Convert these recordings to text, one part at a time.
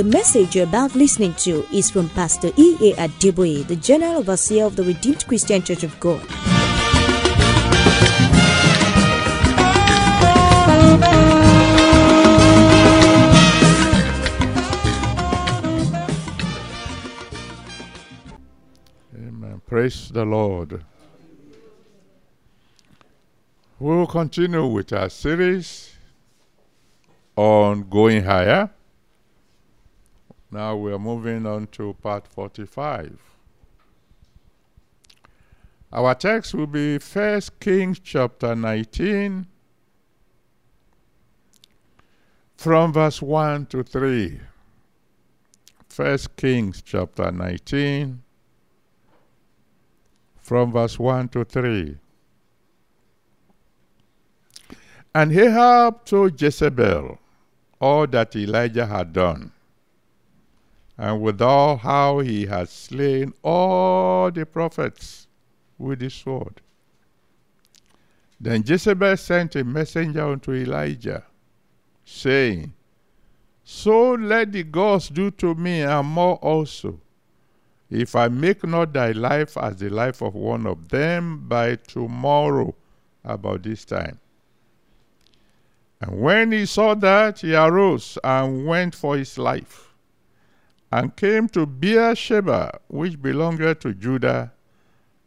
The message you're about listening to is from Pastor E.A. Adeboye, the General Overseer of the Redeemed Christian Church of God. Amen. Praise the Lord. We will continue with our series on going higher. Now we are moving on to part 45. Our text will be 1 Kings chapter 19 from verse 1 to 3. 1 Kings chapter 19 from verse 1 to 3. And Ahab told Jezebel all that Elijah had done, and withal how he has slain all the prophets with the sword. Then Jezebel sent a messenger unto Elijah, saying, So let the gods do to me and more also, if I make not thy life as the life of one of them by tomorrow about this time. And when he saw that, he arose and went for his life, and came to Beersheba, which belonged to Judah,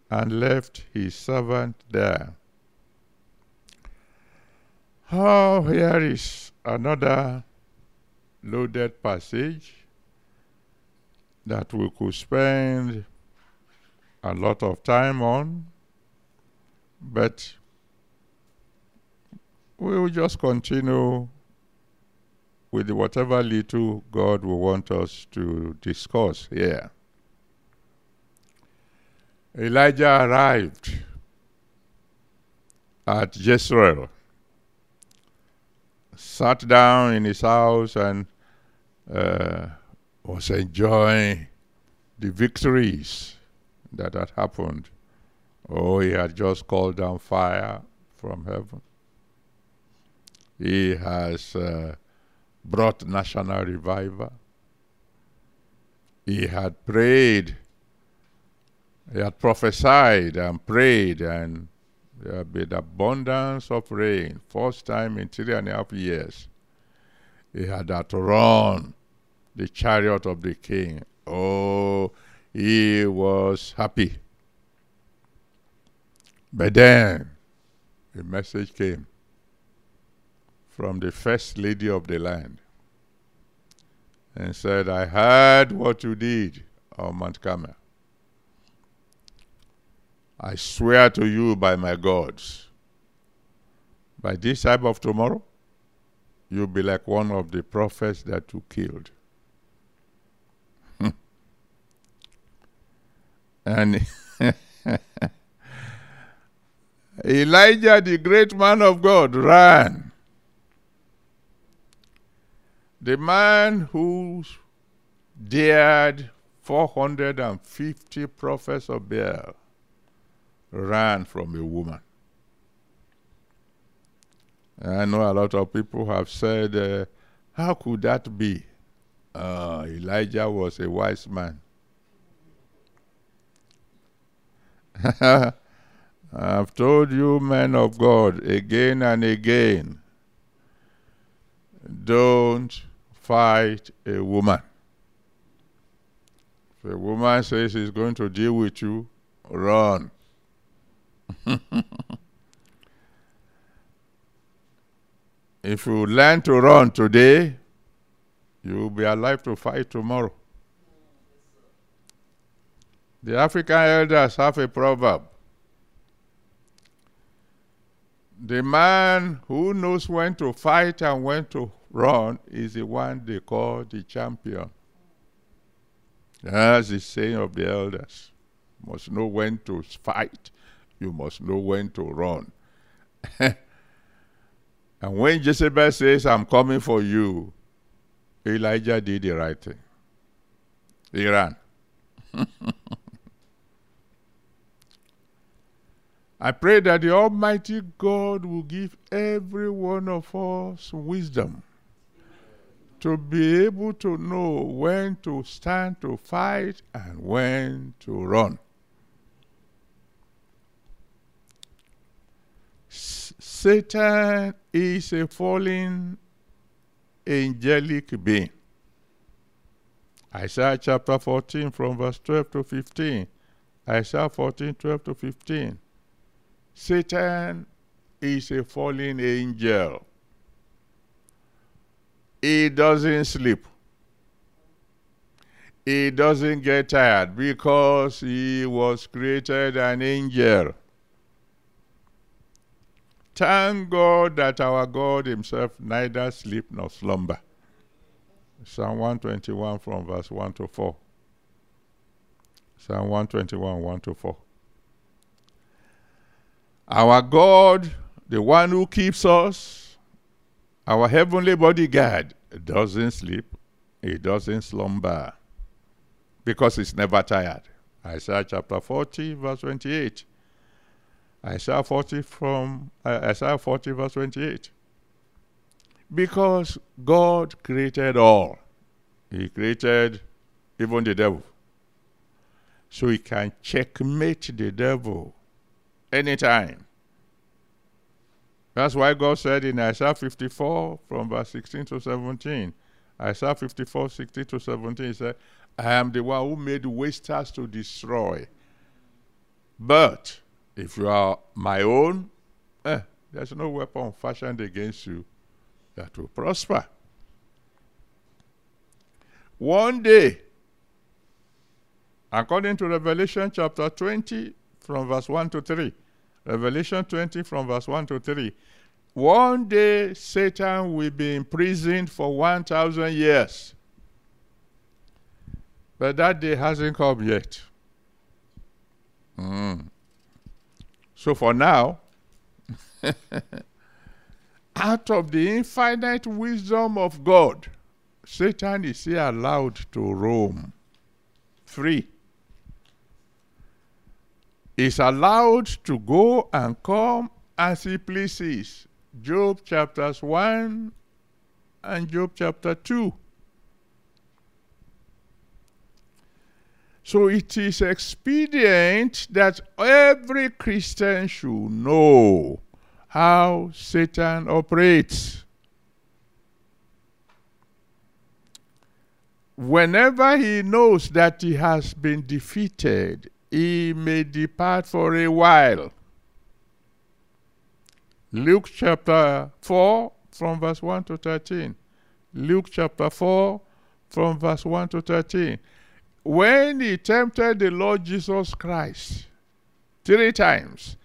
and left his servant there. Oh, here is another loaded passage that we could spend a lot of time on, but we will just continue with whatever little God will want us to discuss here. Elijah arrived at Jezreel, sat down in his house, and uh, was enjoying the victories that had happened. Oh, he had just called down fire from heaven. He has uh, brought national revival. He had prayed, he had prophesied and prayed, and there had been abundance of rain. First time in three and a half years. He had outrun the chariot of the king. Oh, he was happy. But then a message came from the first lady of the land and said, I heard what you did on Mount Carmel. I swear to you by my gods, by this time of tomorrow, you'll be like one of the prophets that you killed. and Elijah, the great man of God, ran. The man who dared 450 prophets of Baal ran from a woman. I know a lot of people have said, uh, How could that be? Uh, Elijah was a wise man. I've told you, men of God, again and again don't fight a woman. If a woman says she's going to deal with you, run. if you learn to run today, you will be alive to fight tomorrow. The African elders have a proverb. The man who knows when to fight and when to run is the one they call the champion. That's the saying of the elders. You must know when to fight. You must know when to run. and when Jezebel says, I'm coming for you, Elijah did the right thing. He ran. I pray that the Almighty God will give every one of us wisdom to be able to know when to stand to fight and when to run. S- Satan is a fallen angelic being. Isaiah chapter 14 from verse 12 to 15. Isaiah 14, 12 to 15. Satan is a fallen angel. He doesn't sleep. He doesn't get tired because he was created an angel. Thank God that our God Himself neither sleep nor slumber. Psalm 121 from verse 1 to 4. Psalm 121, 1 to 4. Our God, the one who keeps us, our heavenly bodyguard, doesn't sleep, he doesn't slumber because he's never tired. Isaiah chapter 40, verse 28. Isaiah 40 from uh, Isaiah 40 verse 28. Because God created all. He created even the devil. So he can checkmate the devil anytime. That's why God said in Isaiah 54 from verse 16 to 17. Isaiah 54, 16 to 17, he said, I am the one who made wasters to destroy. But if you are my own, eh, there's no weapon fashioned against you that will prosper. One day, according to Revelation chapter 20, from verse 1 to 3, Revelation 20, from verse 1 to 3, one day Satan will be imprisoned for 1,000 years. But that day hasn't come yet. Mm. So for now, out of the infinite wisdom of God, Satan is here allowed to roam free. Is allowed to go and come as he pleases. Job chapters 1 and Job chapter 2. So it is expedient that every Christian should know how Satan operates. Whenever he knows that he has been defeated, he may depart for a while. Luke chapter 4 from verse 1 to 13. Luke chapter 4 from verse 1 to 13 when he tempted the Lord Jesus Christ three times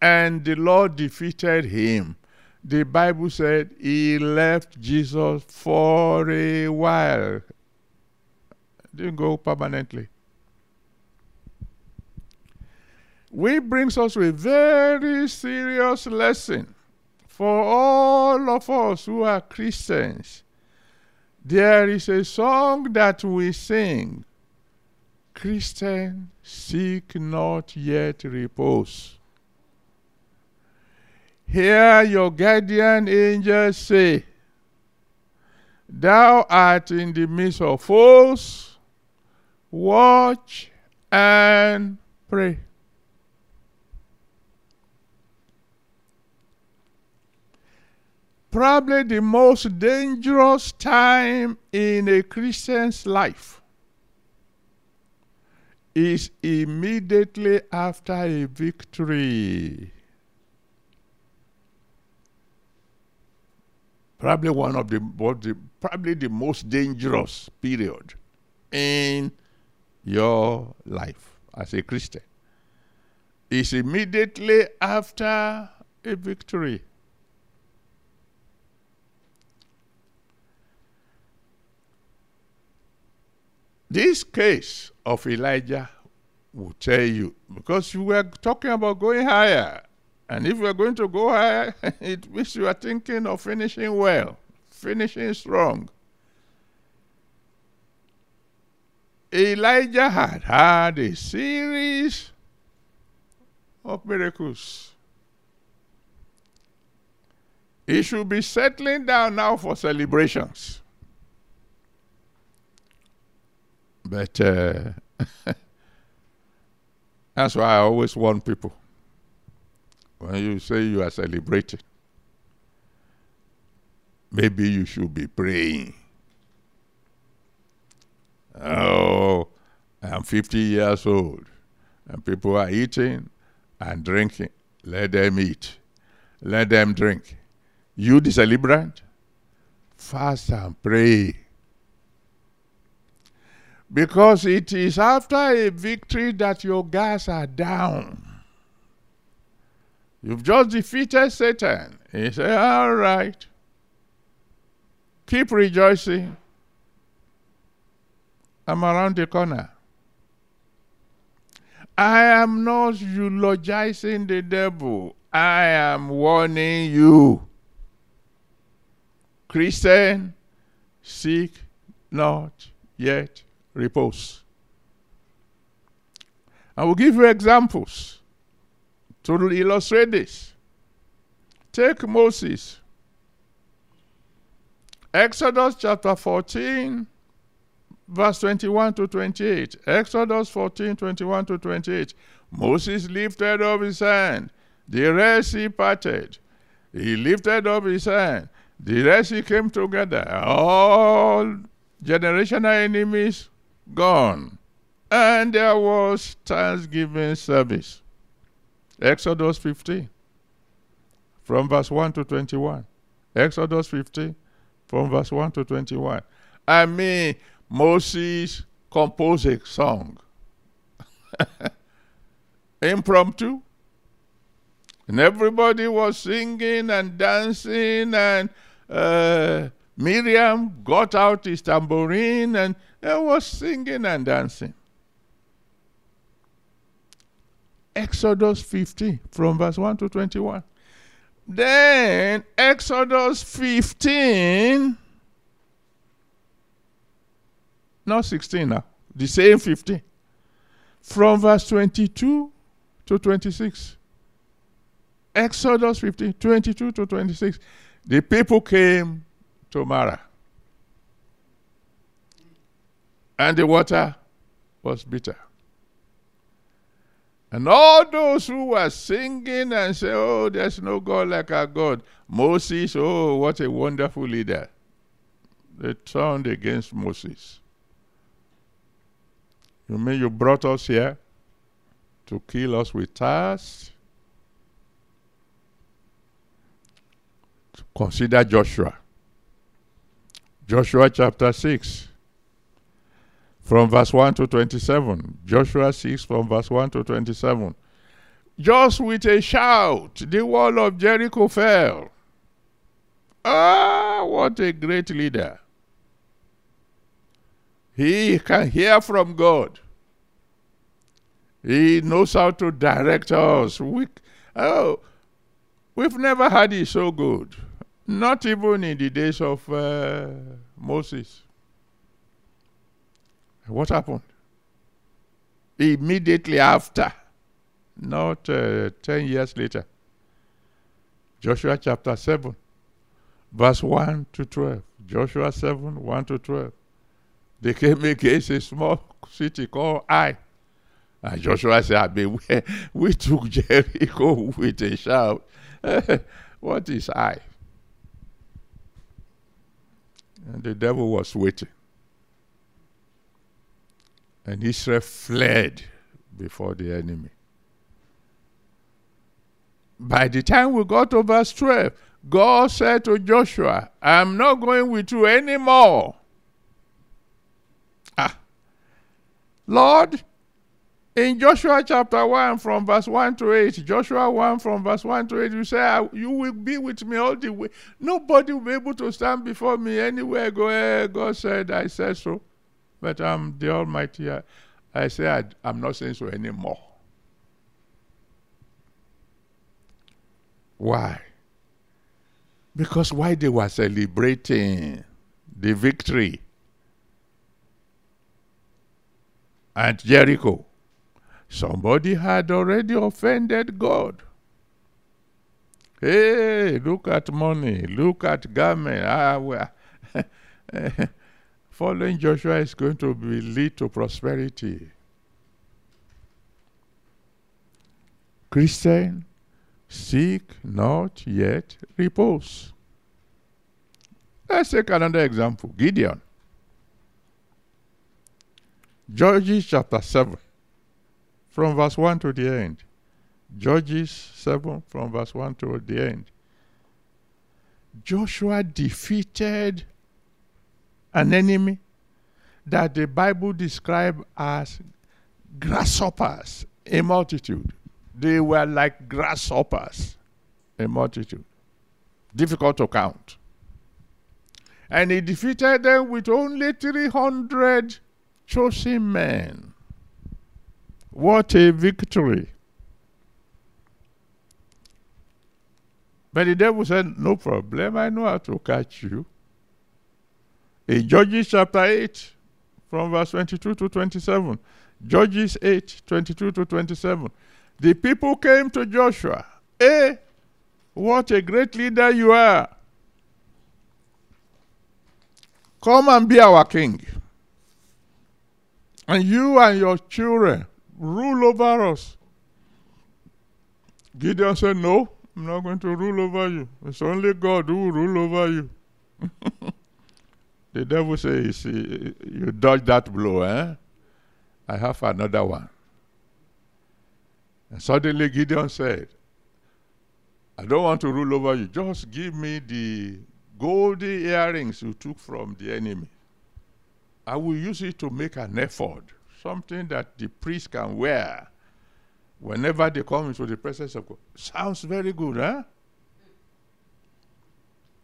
and the Lord defeated him, the Bible said he left Jesus for a while. Didn't go permanently. Which brings us to a very serious lesson for all of us who are Christians. There is a song that we sing Christian, seek not yet repose. Hear your guardian angels say, Thou art in the midst of foes, watch and pray. Probably the most dangerous time in a Christian's life is immediately after a victory. Probably one of the, the probably the most dangerous period in your life as a Christian. Is immediately after a victory. This case of Elijah will tell you because you were talking about going higher. And if you're going to go higher, it means you are thinking of finishing well, finishing strong. Elijah had had a series of miracles. He should be settling down now for celebrations. But uh, that's why I always warn people when you say you are celebrating, maybe you should be praying. Oh, I'm 50 years old and people are eating and drinking. Let them eat. Let them drink. You, the celebrant, fast and pray. Because it is after a victory that your gas are down. You've just defeated Satan. He said, All right. Keep rejoicing. I'm around the corner. I am not eulogizing the devil. I am warning you. Christian, seek not yet repose. I will give you examples to illustrate this. Take Moses. Exodus chapter 14, verse 21 to 28. Exodus 14, 21 to 28. Moses lifted up his hand. The Red Sea parted. He lifted up his hand. The Red Sea came together. All generational enemies gone. And there was Thanksgiving service. Exodus 15, from verse 1 to 21. Exodus 15, from verse 1 to 21. I mean, Moses composed a song. Impromptu. And everybody was singing and dancing, and uh, Miriam got out his tambourine and was singing and dancing. Exodus 15, from verse 1 to 21. Then Exodus 15, not 16 now, the same 15, from verse 22 to 26. Exodus 15, 22 to 26. The people came to Marah. And the water was bitter. And all those who were singing and say, Oh, there's no God like our God. Moses, oh, what a wonderful leader. They turned against Moses. You mean you brought us here to kill us with thirst? Consider Joshua. Joshua chapter 6, from verse 1 to 27. Joshua 6, from verse 1 to 27. Just with a shout, the wall of Jericho fell. Ah, what a great leader. He can hear from God. He knows how to direct us. We, oh, we've never had it so good. Not even in the days of uh, Moses. What happened? Immediately after, not uh, 10 years later, Joshua chapter 7, verse 1 to 12. Joshua 7, 1 to 12. They came against a small city called Ai. And Joshua said, I mean, we, took Jericho with a shout. what is Ai? And the devil was waiting. And Israel fled before the enemy. By the time we got to verse 12, God said to Joshua, I'm not going with you anymore. Ah. Lord, in Joshua chapter 1 from verse 1 to 8, Joshua 1 from verse 1 to 8, you say, You will be with me all the way. Nobody will be able to stand before me anywhere. Go, eh, God said, I said so. But I'm the Almighty. I, I say, I, I'm not saying so anymore. Why? Because why they were celebrating the victory at Jericho Somebody had already offended God. Hey, look at money, look at garment. Ah, well, following Joshua is going to be lead to prosperity. Christian, seek not yet repose. Let's take another example Gideon. Judges chapter 7, from verse 1 to the end. Judges 7, from verse 1 to the end. Joshua defeated an enemy that the Bible describes as grasshoppers, a multitude. They were like grasshoppers, a multitude. Difficult to count. And he defeated them with only 300 chosen men. What a victory! But the devil said, No problem, I know how to catch you. In Judges chapter 8, from verse 22 to 27. Judges 8, 22 to 27. The people came to Joshua. Hey, what a great leader you are. Come and be our king. And you and your children rule over us. Gideon said, No, I'm not going to rule over you. It's only God who will rule over you. the devil says, You dodge that blow, eh? I have another one. And suddenly Gideon said, I don't want to rule over you. Just give me the golden earrings you took from the enemy. I will use it to make an ephod, something that the priest can wear whenever they come into the presence of God. Sounds very good, huh?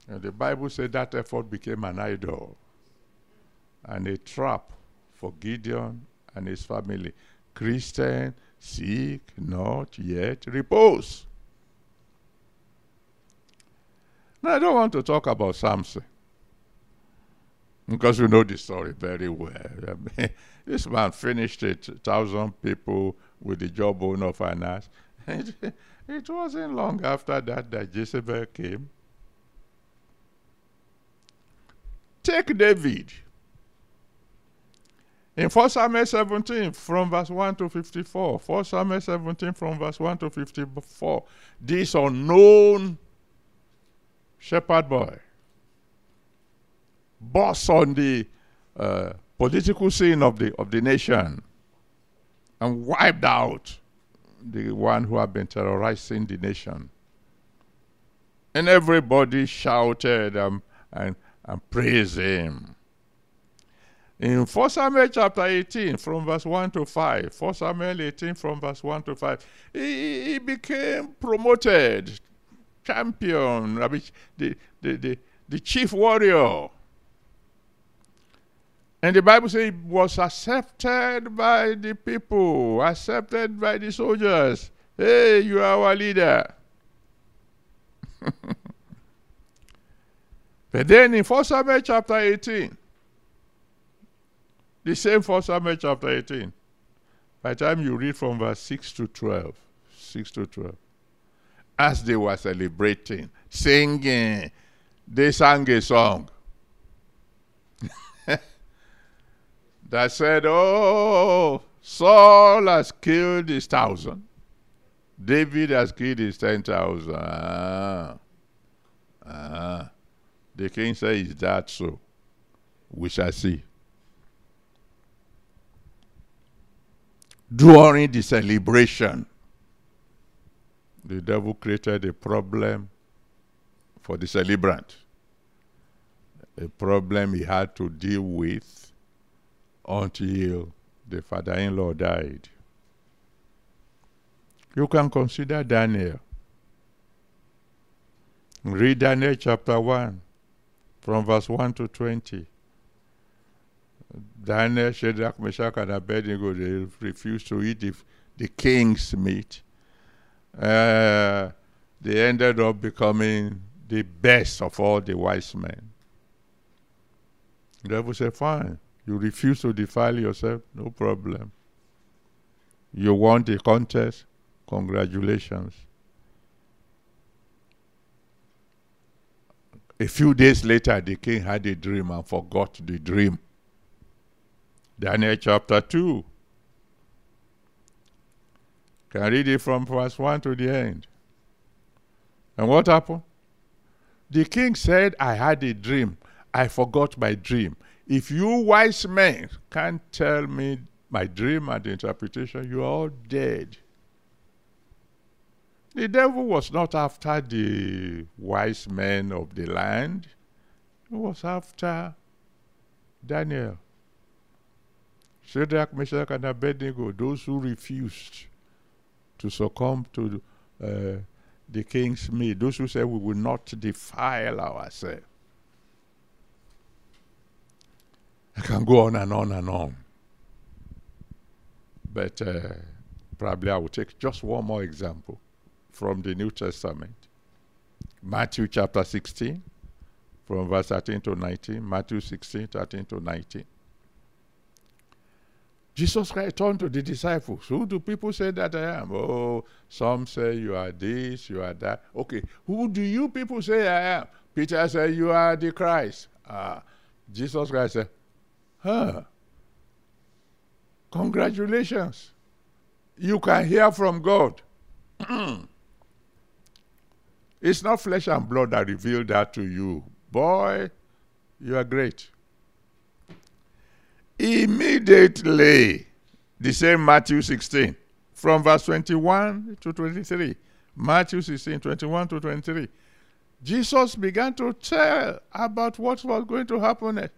And the Bible said that ephod became an idol and a trap for Gideon and his family. Christian, seek not yet repose. Now, I don't want to talk about Samson because you know the story very well. I mean, this man finished it, thousand people with the jawbone of an ass. It, it wasn't long after that that Jezebel came. Take David. In 1 Samuel 17, from verse 1 to 54, 1 Samuel 17, from verse 1 to 54, this unknown shepherd boy boss on the uh, political scene of the of the nation and wiped out the one who had been terrorizing the nation. And everybody shouted and, and, and praised him. In 1 Samuel chapter 18, from verse 1 to 5, 1 Samuel 18, from verse 1 to 5, he, he became promoted, champion, the, the, the, the chief warrior. And the Bible says he was accepted by the people, accepted by the soldiers. Hey, you are our leader. but then in 1 Samuel chapter 18, the same 1 Samuel chapter 18, by the time you read from verse 6 to 12, 6 to 12, as they were celebrating, singing, they sang a song that said, Oh, Saul has killed his thousand. David has killed his ten thousand. Ah. Ah. The king said, Is that so? We shall see. During the celebration, the devil created a problem for the celebrant, a problem he had to deal with until the father in law died. You can consider Daniel. Read Daniel chapter 1 from verse 1 to 20. Daniel, Shadrach, Meshach, and Abednego, they refused to eat the, the king's meat. Uh, they ended up becoming the best of all the wise men. The devil said, Fine, you refuse to defile yourself, no problem. You want a contest, congratulations. A few days later, the king had a dream and forgot the dream. Daniel chapter 2. Can I read it from verse 1 to the end. And what happened? The king said, I had a dream. I forgot my dream. If you wise men can't tell me my dream and the interpretation, you are all dead. The devil was not after the wise men of the land, he was after Daniel. Shadrach, Meshach, and Abednego, those who refused to succumb to uh, the king's meat, those who said we will not defile ourselves. I can go on and on and on. But uh, probably I will take just one more example from the New Testament. Matthew chapter 16, from verse 13 to 19. Matthew 16, 13 to 19. Jesus Christ turned to the disciples. Who do people say that I am? Oh, some say you are this, you are that. Okay, who do you people say I am? Peter said, You are the Christ. Ah, Jesus Christ said, Huh. Congratulations. You can hear from God. it's not flesh and blood that revealed that to you. Boy, you are great. Immediately, the same Matthew 16, from verse 21 to 23. Matthew 16, 21 to 23. Jesus began to tell about what was going to happen.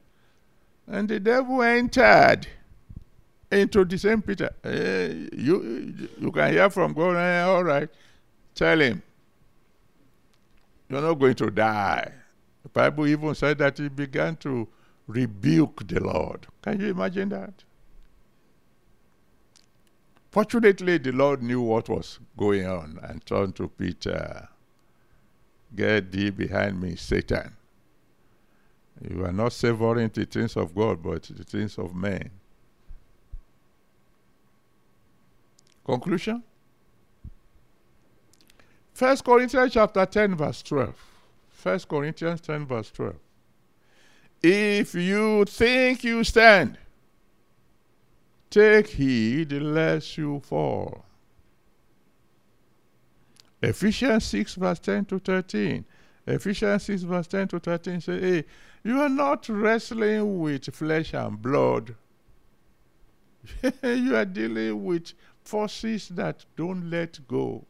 And the devil entered into the same Peter. Uh, you, you can hear from God. Uh, all right. Tell him. You're not going to die. The Bible even said that he began to rebuke the Lord. Can you imagine that? Fortunately, the Lord knew what was going on and turned to Peter, Get thee behind me, Satan. You are not savoring the things of God, but the things of men. Conclusion? First Corinthians chapter 10, verse 12. First Corinthians 10, verse 12. If you think you stand, take heed lest you fall. Ephesians 6, verse 10 to 13. Ephesians 6, verse 10 to 13 say, Hey, you are not wrestling with flesh and blood. you are dealing with forces that don't let go.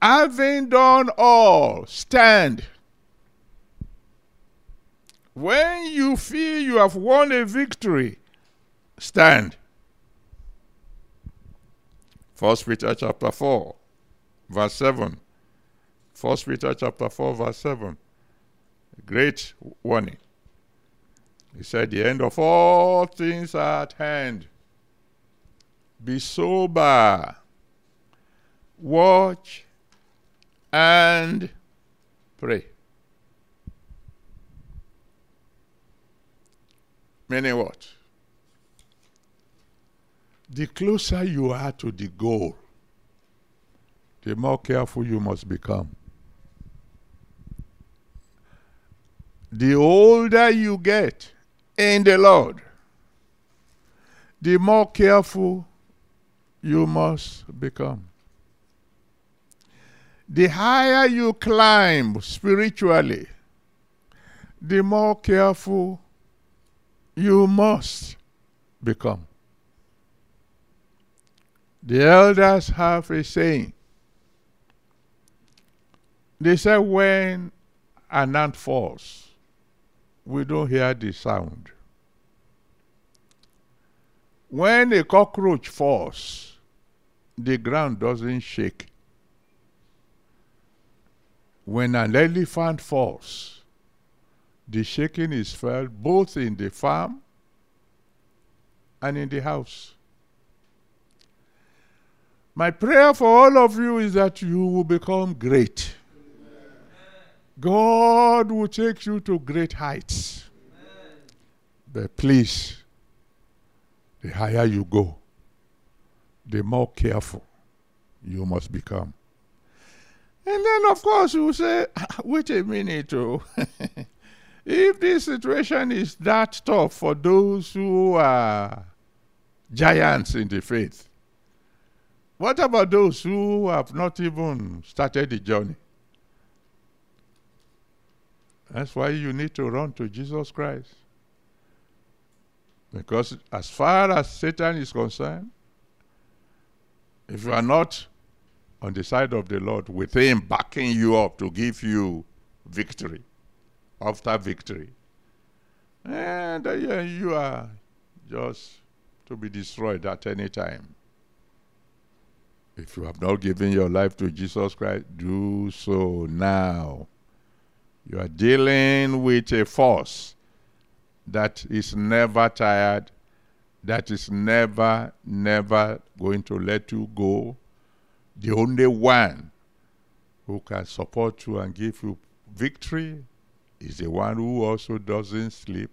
Having done all, stand. When you feel you have won a victory, stand. First Peter chapter 4, verse 7. First Peter chapter 4, verse 7. Great warning. He said, The end of all things are at hand. Be sober, watch, and pray. Meaning what? The closer you are to the goal, the more careful you must become. The older you get in the Lord, the more careful you must become. The higher you climb spiritually, the more careful you must become. The elders have a saying. They say when an ant falls, we don't hear the sound. When a cockroach falls, the ground doesn't shake. When an elephant falls, the shaking is felt both in the farm and in the house. My prayer for all of you is that you will become great. God will take you to great heights. But please, the higher you go, the more careful you must become. And then, of course, you say, ah, wait a minute, oh. If this situation is that tough for those who are giants in the faith, what about those who have not even started the journey? That's why you need to run to Jesus Christ. Because as far as Satan is concerned, if you are not on the side of the Lord with Him backing you up to give you victory after victory, and uh, you are just to be destroyed at any time. If you have not given your life to Jesus Christ, do so now. You are dealing with a force that is never tired, that is never, never going to let you go. The only one who can support you and give you victory is the one who also doesn't sleep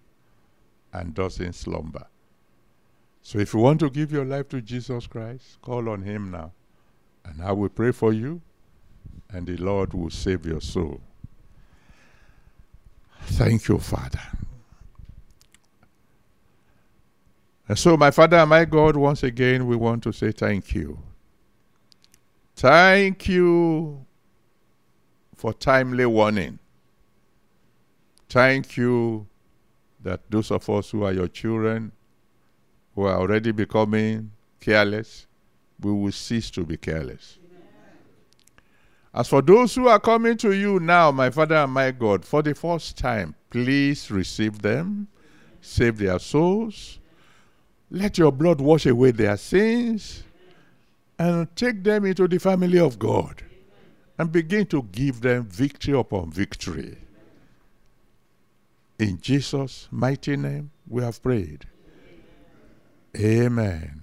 and doesn't slumber. So if you want to give your life to Jesus Christ, call on Him now. And I will pray for you, and the Lord will save your soul. Thank you, Father. And so, my Father and my God, once again, we want to say thank you. Thank you for timely warning. Thank you that those of us who are your children, who are already becoming careless, we will cease to be careless. As for those who are coming to you now, my Father and my God, for the first time, please receive them, save their souls, let your blood wash away their sins, and take them into the family of God, and begin to give them victory upon victory. In Jesus' mighty name, we have prayed. Amen.